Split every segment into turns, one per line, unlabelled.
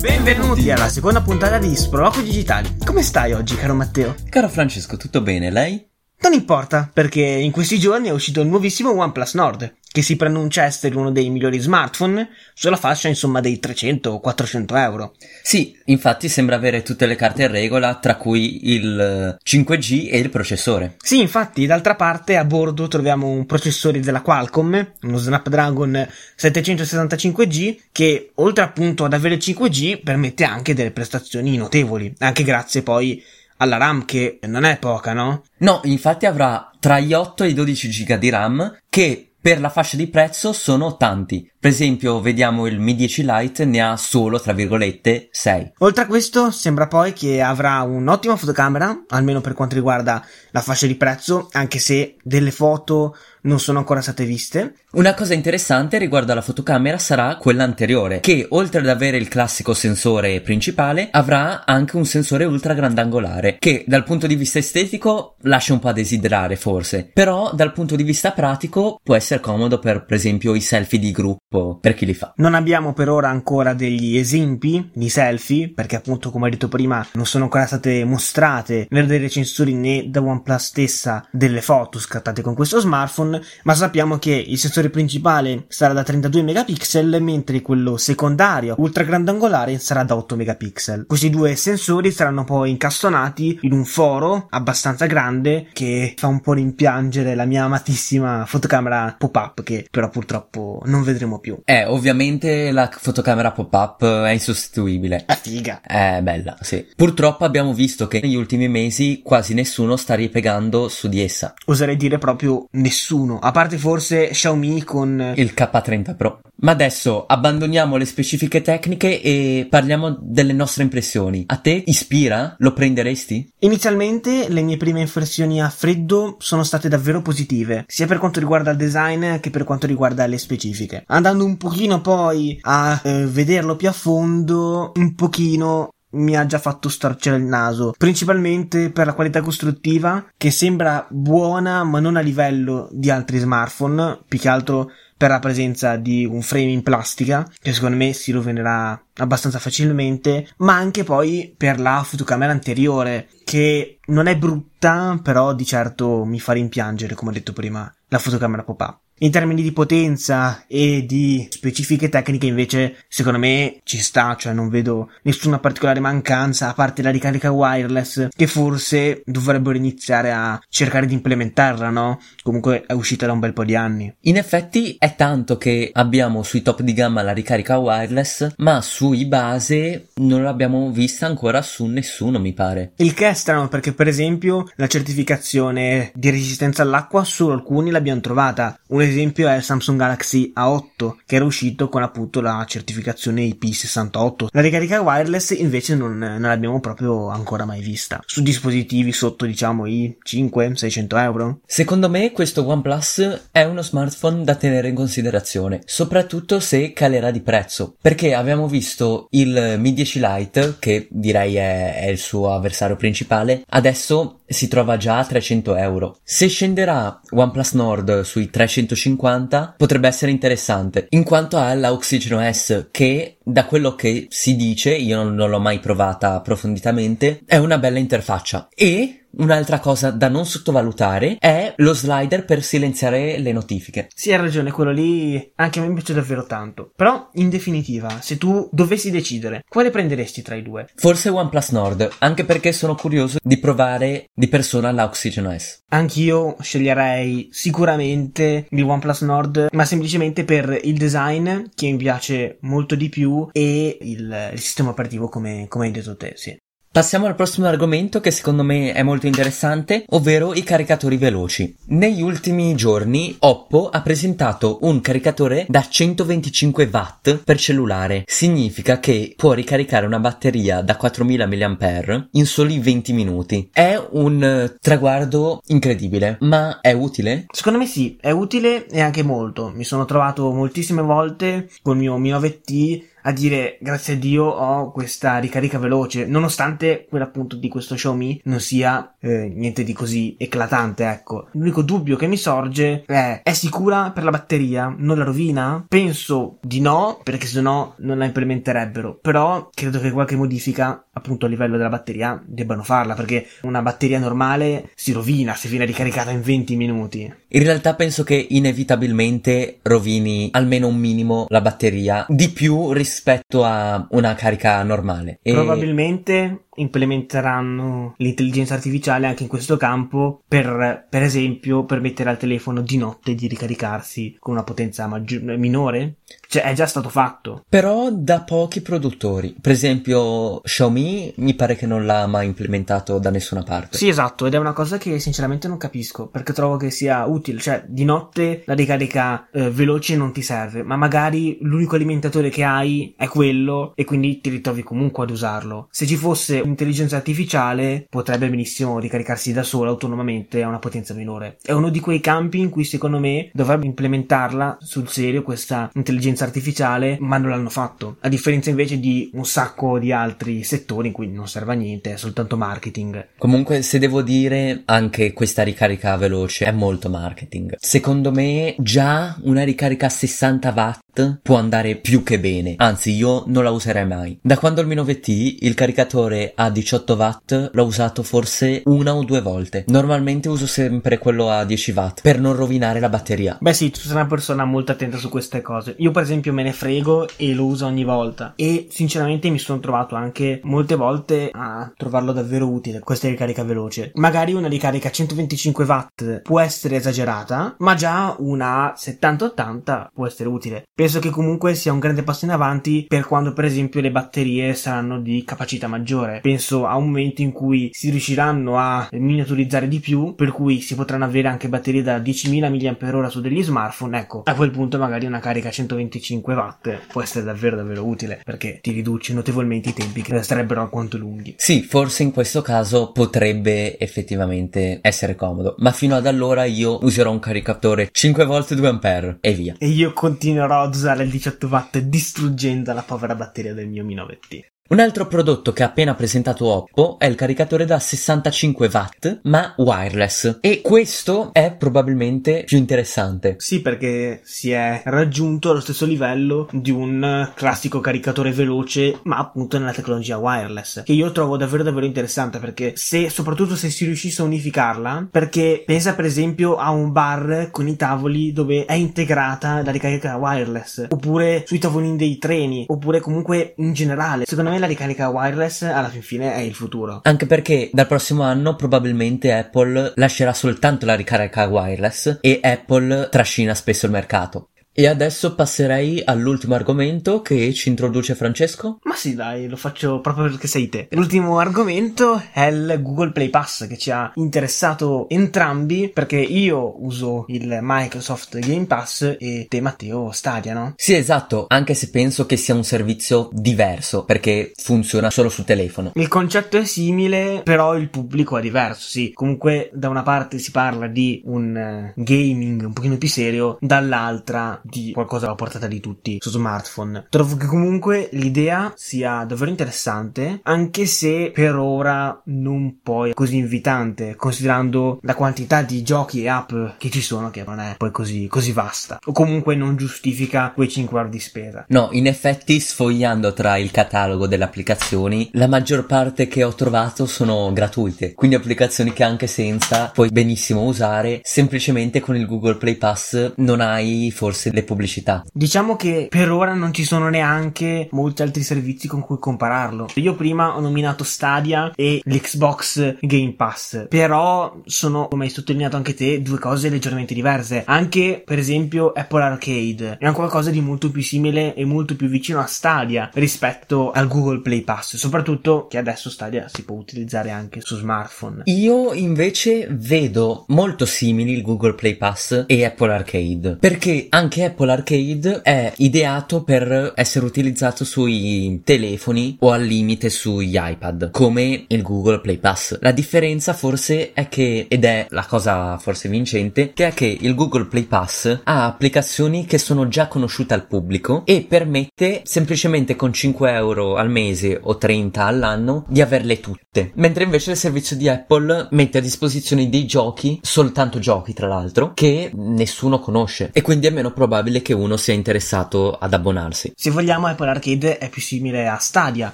Benvenuti alla seconda puntata di Sproloquio Digitali. Come stai oggi, caro Matteo?
Caro Francesco, tutto bene, lei?
Non importa, perché in questi giorni è uscito il nuovissimo OnePlus Nord, che si preannuncia essere uno dei migliori smartphone sulla fascia insomma dei 300 o 400 euro.
Sì, infatti sembra avere tutte le carte in regola, tra cui il 5G e il processore.
Sì, infatti, d'altra parte a bordo troviamo un processore della Qualcomm, uno Snapdragon 765G, che oltre appunto ad avere 5G permette anche delle prestazioni notevoli, anche grazie poi alla RAM che non è poca, no?
No, infatti avrà tra gli 8 e i 12 GB di RAM che per la fascia di prezzo sono tanti. Per esempio, vediamo il Mi 10 Lite ne ha solo, tra virgolette, 6.
Oltre a questo, sembra poi che avrà un'ottima fotocamera, almeno per quanto riguarda la fascia di prezzo, anche se delle foto non sono ancora state viste.
Una cosa interessante riguardo alla fotocamera sarà quella anteriore, che oltre ad avere il classico sensore principale, avrà anche un sensore ultra grandangolare, che dal punto di vista estetico lascia un po' a desiderare forse, però dal punto di vista pratico può essere comodo per per esempio i selfie di gruppo, per chi li fa.
Non abbiamo per ora ancora degli esempi di selfie, perché appunto come ho detto prima non sono ancora state mostrate né dai recensori né da OnePlus stessa delle foto scattate con questo smartphone, ma sappiamo che il sensore principale sarà da 32 megapixel, mentre quello secondario ultra grandangolare sarà da 8 megapixel. Questi due sensori saranno poi incastonati in un foro abbastanza grande che fa un po' rimpiangere la mia amatissima fotocamera pop-up che però purtroppo non vedremo più.
Eh, ovviamente la fotocamera pop-up è insostituibile.
La figa.
È bella, sì. Purtroppo abbiamo visto che negli ultimi mesi quasi nessuno sta ripiegando su di essa.
Oserei dire proprio nessuno, a parte forse Xiaomi con
il K30 Pro. Ma adesso abbandoniamo le specifiche tecniche e parliamo delle nostre impressioni. A te ispira? Lo prenderesti?
Inizialmente le mie prime impressioni a freddo sono state davvero positive, sia per quanto riguarda il design che per quanto riguarda le specifiche. Andando un pochino poi a eh, vederlo più a fondo, un pochino mi ha già fatto storcere il naso, principalmente per la qualità costruttiva che sembra buona ma non a livello di altri smartphone, più che altro per la presenza di un frame in plastica che secondo me si rovinerà abbastanza facilmente, ma anche poi per la fotocamera anteriore che non è brutta, però di certo mi fa rimpiangere, come ho detto prima, la fotocamera pop-up. In termini di potenza e di specifiche tecniche invece secondo me ci sta, cioè non vedo nessuna particolare mancanza a parte la ricarica wireless che forse dovrebbero iniziare a cercare di implementarla, no? Comunque è uscita da un bel po' di anni.
In effetti è tanto che abbiamo sui top di gamma la ricarica wireless, ma sui base non l'abbiamo vista ancora su nessuno mi pare.
Il che è strano perché per esempio la certificazione di resistenza all'acqua solo alcuni l'abbiamo trovata. Un esempio è il Samsung Galaxy A8 che era uscito con appunto la certificazione IP68. La ricarica wireless invece non, non l'abbiamo proprio ancora mai vista su dispositivi sotto diciamo i 500-600 euro.
Secondo me questo OnePlus è uno smartphone da tenere in considerazione, soprattutto se calerà di prezzo, perché abbiamo visto il Mi 10 Lite che direi è, è il suo avversario principale, adesso si trova già a 300 euro. Se scenderà OnePlus Nord sui 350 potrebbe essere interessante, in quanto ha la Oxygen OS che da quello che si dice, io non, l'ho mai provata approfonditamente, è una bella interfaccia e Un'altra cosa da non sottovalutare è lo slider per silenziare le notifiche.
Sì, hai ragione, quello lì anche a me piace davvero tanto. Però, in definitiva, se tu dovessi decidere, quale prenderesti tra i due?
Forse OnePlus Nord, anche perché sono curioso di provare di persona la Oxygen OS.
Anch'io sceglierei sicuramente il OnePlus Nord, ma semplicemente per il design che mi piace molto di più e il, il sistema operativo come, come hai detto te, sì.
Passiamo al prossimo argomento che secondo me è molto interessante, ovvero i caricatori veloci. Negli ultimi giorni Oppo ha presentato un caricatore da 125 watt per cellulare. Significa che può ricaricare una batteria da 4000 mAh in soli 20 minuti. È un traguardo incredibile, ma è utile?
Secondo me sì, è utile e anche molto. Mi sono trovato moltissime volte col mio Mi 9T a dire grazie a Dio ho questa ricarica veloce, nonostante quella appunto di questo Xiaomi non sia eh, niente di così eclatante, ecco. L'unico dubbio che mi sorge è, è sicura per la batteria? Non la rovina? Penso di no, perché se no non la implementerebbero, però credo che qualche modifica appunto a livello della batteria debbano farla perché una batteria normale si rovina se viene ricaricata in 20 minuti.
In realtà penso che inevitabilmente rovini almeno un minimo la batteria di più rispetto a una carica normale.
E... Probabilmente implementeranno l'intelligenza artificiale anche in questo campo per, per esempio, permettere al telefono di notte di ricaricarsi con una potenza maggior- minore. Cioè, è già stato fatto.
Però da pochi produttori. Per esempio, Xiaomi mi pare che non l'ha mai implementato da nessuna parte.
Sì, esatto, ed è una cosa che sinceramente non capisco, perché trovo che sia utile. Cioè, di notte la ricarica eh, veloce non ti serve, ma magari l'unico alimentatore che hai è quello e quindi ti ritrovi comunque ad usarlo. Se ci fosse un'intelligenza artificiale, potrebbe benissimo ricaricarsi da sola autonomamente a una potenza minore. È uno di quei campi in cui secondo me dovrebbe implementarla sul serio questa intelligenza artificiale, ma non l'hanno fatto. A differenza invece di un sacco di altri settori in cui non serve a niente, è soltanto marketing.
Comunque, se devo dire, anche questa ricarica veloce è molto marketing. Secondo me, già una ricarica a 60 watt può andare più che bene. Anzi, io non la userei mai. Da quando il mio 9T, il caricatore a 18 watt l'ho usato forse una o due volte. Normalmente uso sempre quello a 10 watt per non rovinare la batteria.
Beh sì, tu sei una persona molto attenta su queste cose. Io per esempio me ne frego e lo uso ogni volta e sinceramente mi sono trovato anche molte volte a trovarlo davvero utile questa ricarica veloce. Magari una ricarica a 125 watt può essere esagerata, ma già una 70-80 può essere utile. Penso che comunque sia un grande passo in avanti per quando per esempio le batterie saranno di capacità maggiore penso a un momento in cui si riusciranno a miniaturizzare di più, per cui si potranno avere anche batterie da 10.000 mAh su degli smartphone, ecco, a quel punto magari una carica a 125 watt può essere davvero davvero utile, perché ti riduce notevolmente i tempi che sarebbero alquanto lunghi.
Sì, forse in questo caso potrebbe effettivamente essere comodo, ma fino ad allora io userò un caricatore 5 v 2 A e via.
E io continuerò ad usare il 18 watt distruggendo la povera batteria del mio Mi 9T.
Un altro prodotto che ha appena presentato Oppo è il caricatore da 65 watt ma wireless e questo è probabilmente più interessante.
Sì perché si è raggiunto lo stesso livello di un classico caricatore veloce ma appunto nella tecnologia wireless che io trovo davvero davvero interessante perché se soprattutto se si riuscisse a unificarla perché pensa per esempio a un bar con i tavoli dove è integrata la ricarica wireless oppure sui tavolini dei treni oppure comunque in generale secondo me me la ricarica wireless alla fin fine è il futuro.
Anche perché dal prossimo anno probabilmente Apple lascerà soltanto la ricarica wireless e Apple trascina spesso il mercato. E adesso passerei all'ultimo argomento che ci introduce Francesco.
Ma sì, dai, lo faccio proprio perché sei te. L'ultimo argomento è il Google Play Pass che ci ha interessato entrambi perché io uso il Microsoft Game Pass e te Matteo Stadia, no?
Sì, esatto, anche se penso che sia un servizio diverso perché funziona solo sul telefono.
Il concetto è simile, però il pubblico è diverso, sì. Comunque da una parte si parla di un eh, gaming un pochino più serio, dall'altra di qualcosa alla portata di tutti su smartphone. Trovo che comunque l'idea sia davvero interessante, anche se per ora non poi così invitante, considerando la quantità di giochi e app che ci sono, che non è poi così, così vasta. O comunque non giustifica quei 5 euro di spesa.
No, in effetti, sfogliando tra il catalogo delle applicazioni, la maggior parte che ho trovato sono gratuite. Quindi applicazioni che anche senza puoi benissimo usare, semplicemente con il Google Play Pass non hai forse le pubblicità.
Diciamo che per ora non ci sono neanche molti altri servizi con cui compararlo. Io prima ho nominato Stadia e l'Xbox Game Pass, però sono, come hai sottolineato anche te, due cose leggermente diverse. Anche, per esempio, Apple Arcade è un qualcosa di molto più simile e molto più vicino a Stadia rispetto al Google Play Pass, soprattutto che adesso Stadia si può utilizzare anche su smartphone.
Io invece vedo molto simili il Google Play Pass e Apple Arcade, perché anche Apple Arcade è ideato per essere utilizzato sui telefoni o al limite sugli iPad, come il Google Play Pass. La differenza forse è che, ed è la cosa forse vincente, che è che il Google Play Pass ha applicazioni che sono già conosciute al pubblico e permette semplicemente con 5 euro al mese o 30 all'anno di averle tutte. Mentre invece il servizio di Apple mette a disposizione dei giochi, soltanto giochi tra l'altro, che nessuno conosce e quindi è meno probabile che uno sia interessato ad abbonarsi.
Se vogliamo Apple Arcade è più simile a Stadia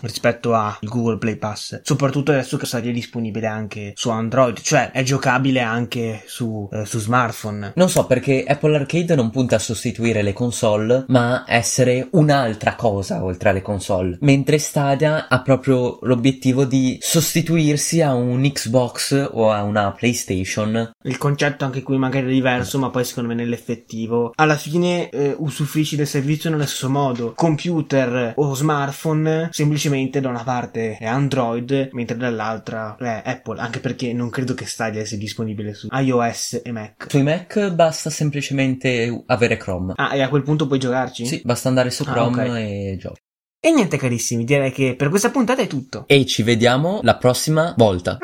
rispetto al Google Play Pass, soprattutto adesso che Stadia è disponibile anche su Android, cioè è giocabile anche su, eh, su smartphone.
Non so perché Apple Arcade non punta a sostituire le console, ma a essere un'altra cosa oltre alle console, mentre Stadia ha proprio l'obiettivo di sostituirsi a un Xbox o a una PlayStation.
Il concetto anche qui magari è diverso, ma poi secondo me nell'effettivo alla fine eh, usufruisci del servizio nello stesso modo. Computer o smartphone semplicemente da una parte è Android, mentre dall'altra è Apple, anche perché non credo che Stadia sia disponibile su iOS e Mac.
Sui Mac basta semplicemente avere Chrome.
Ah, e a quel punto puoi giocarci?
Sì, basta andare su
Ah,
Chrome
ok.
e giochi.
E niente carissimi, direi che per questa puntata è tutto.
E ci vediamo la prossima volta.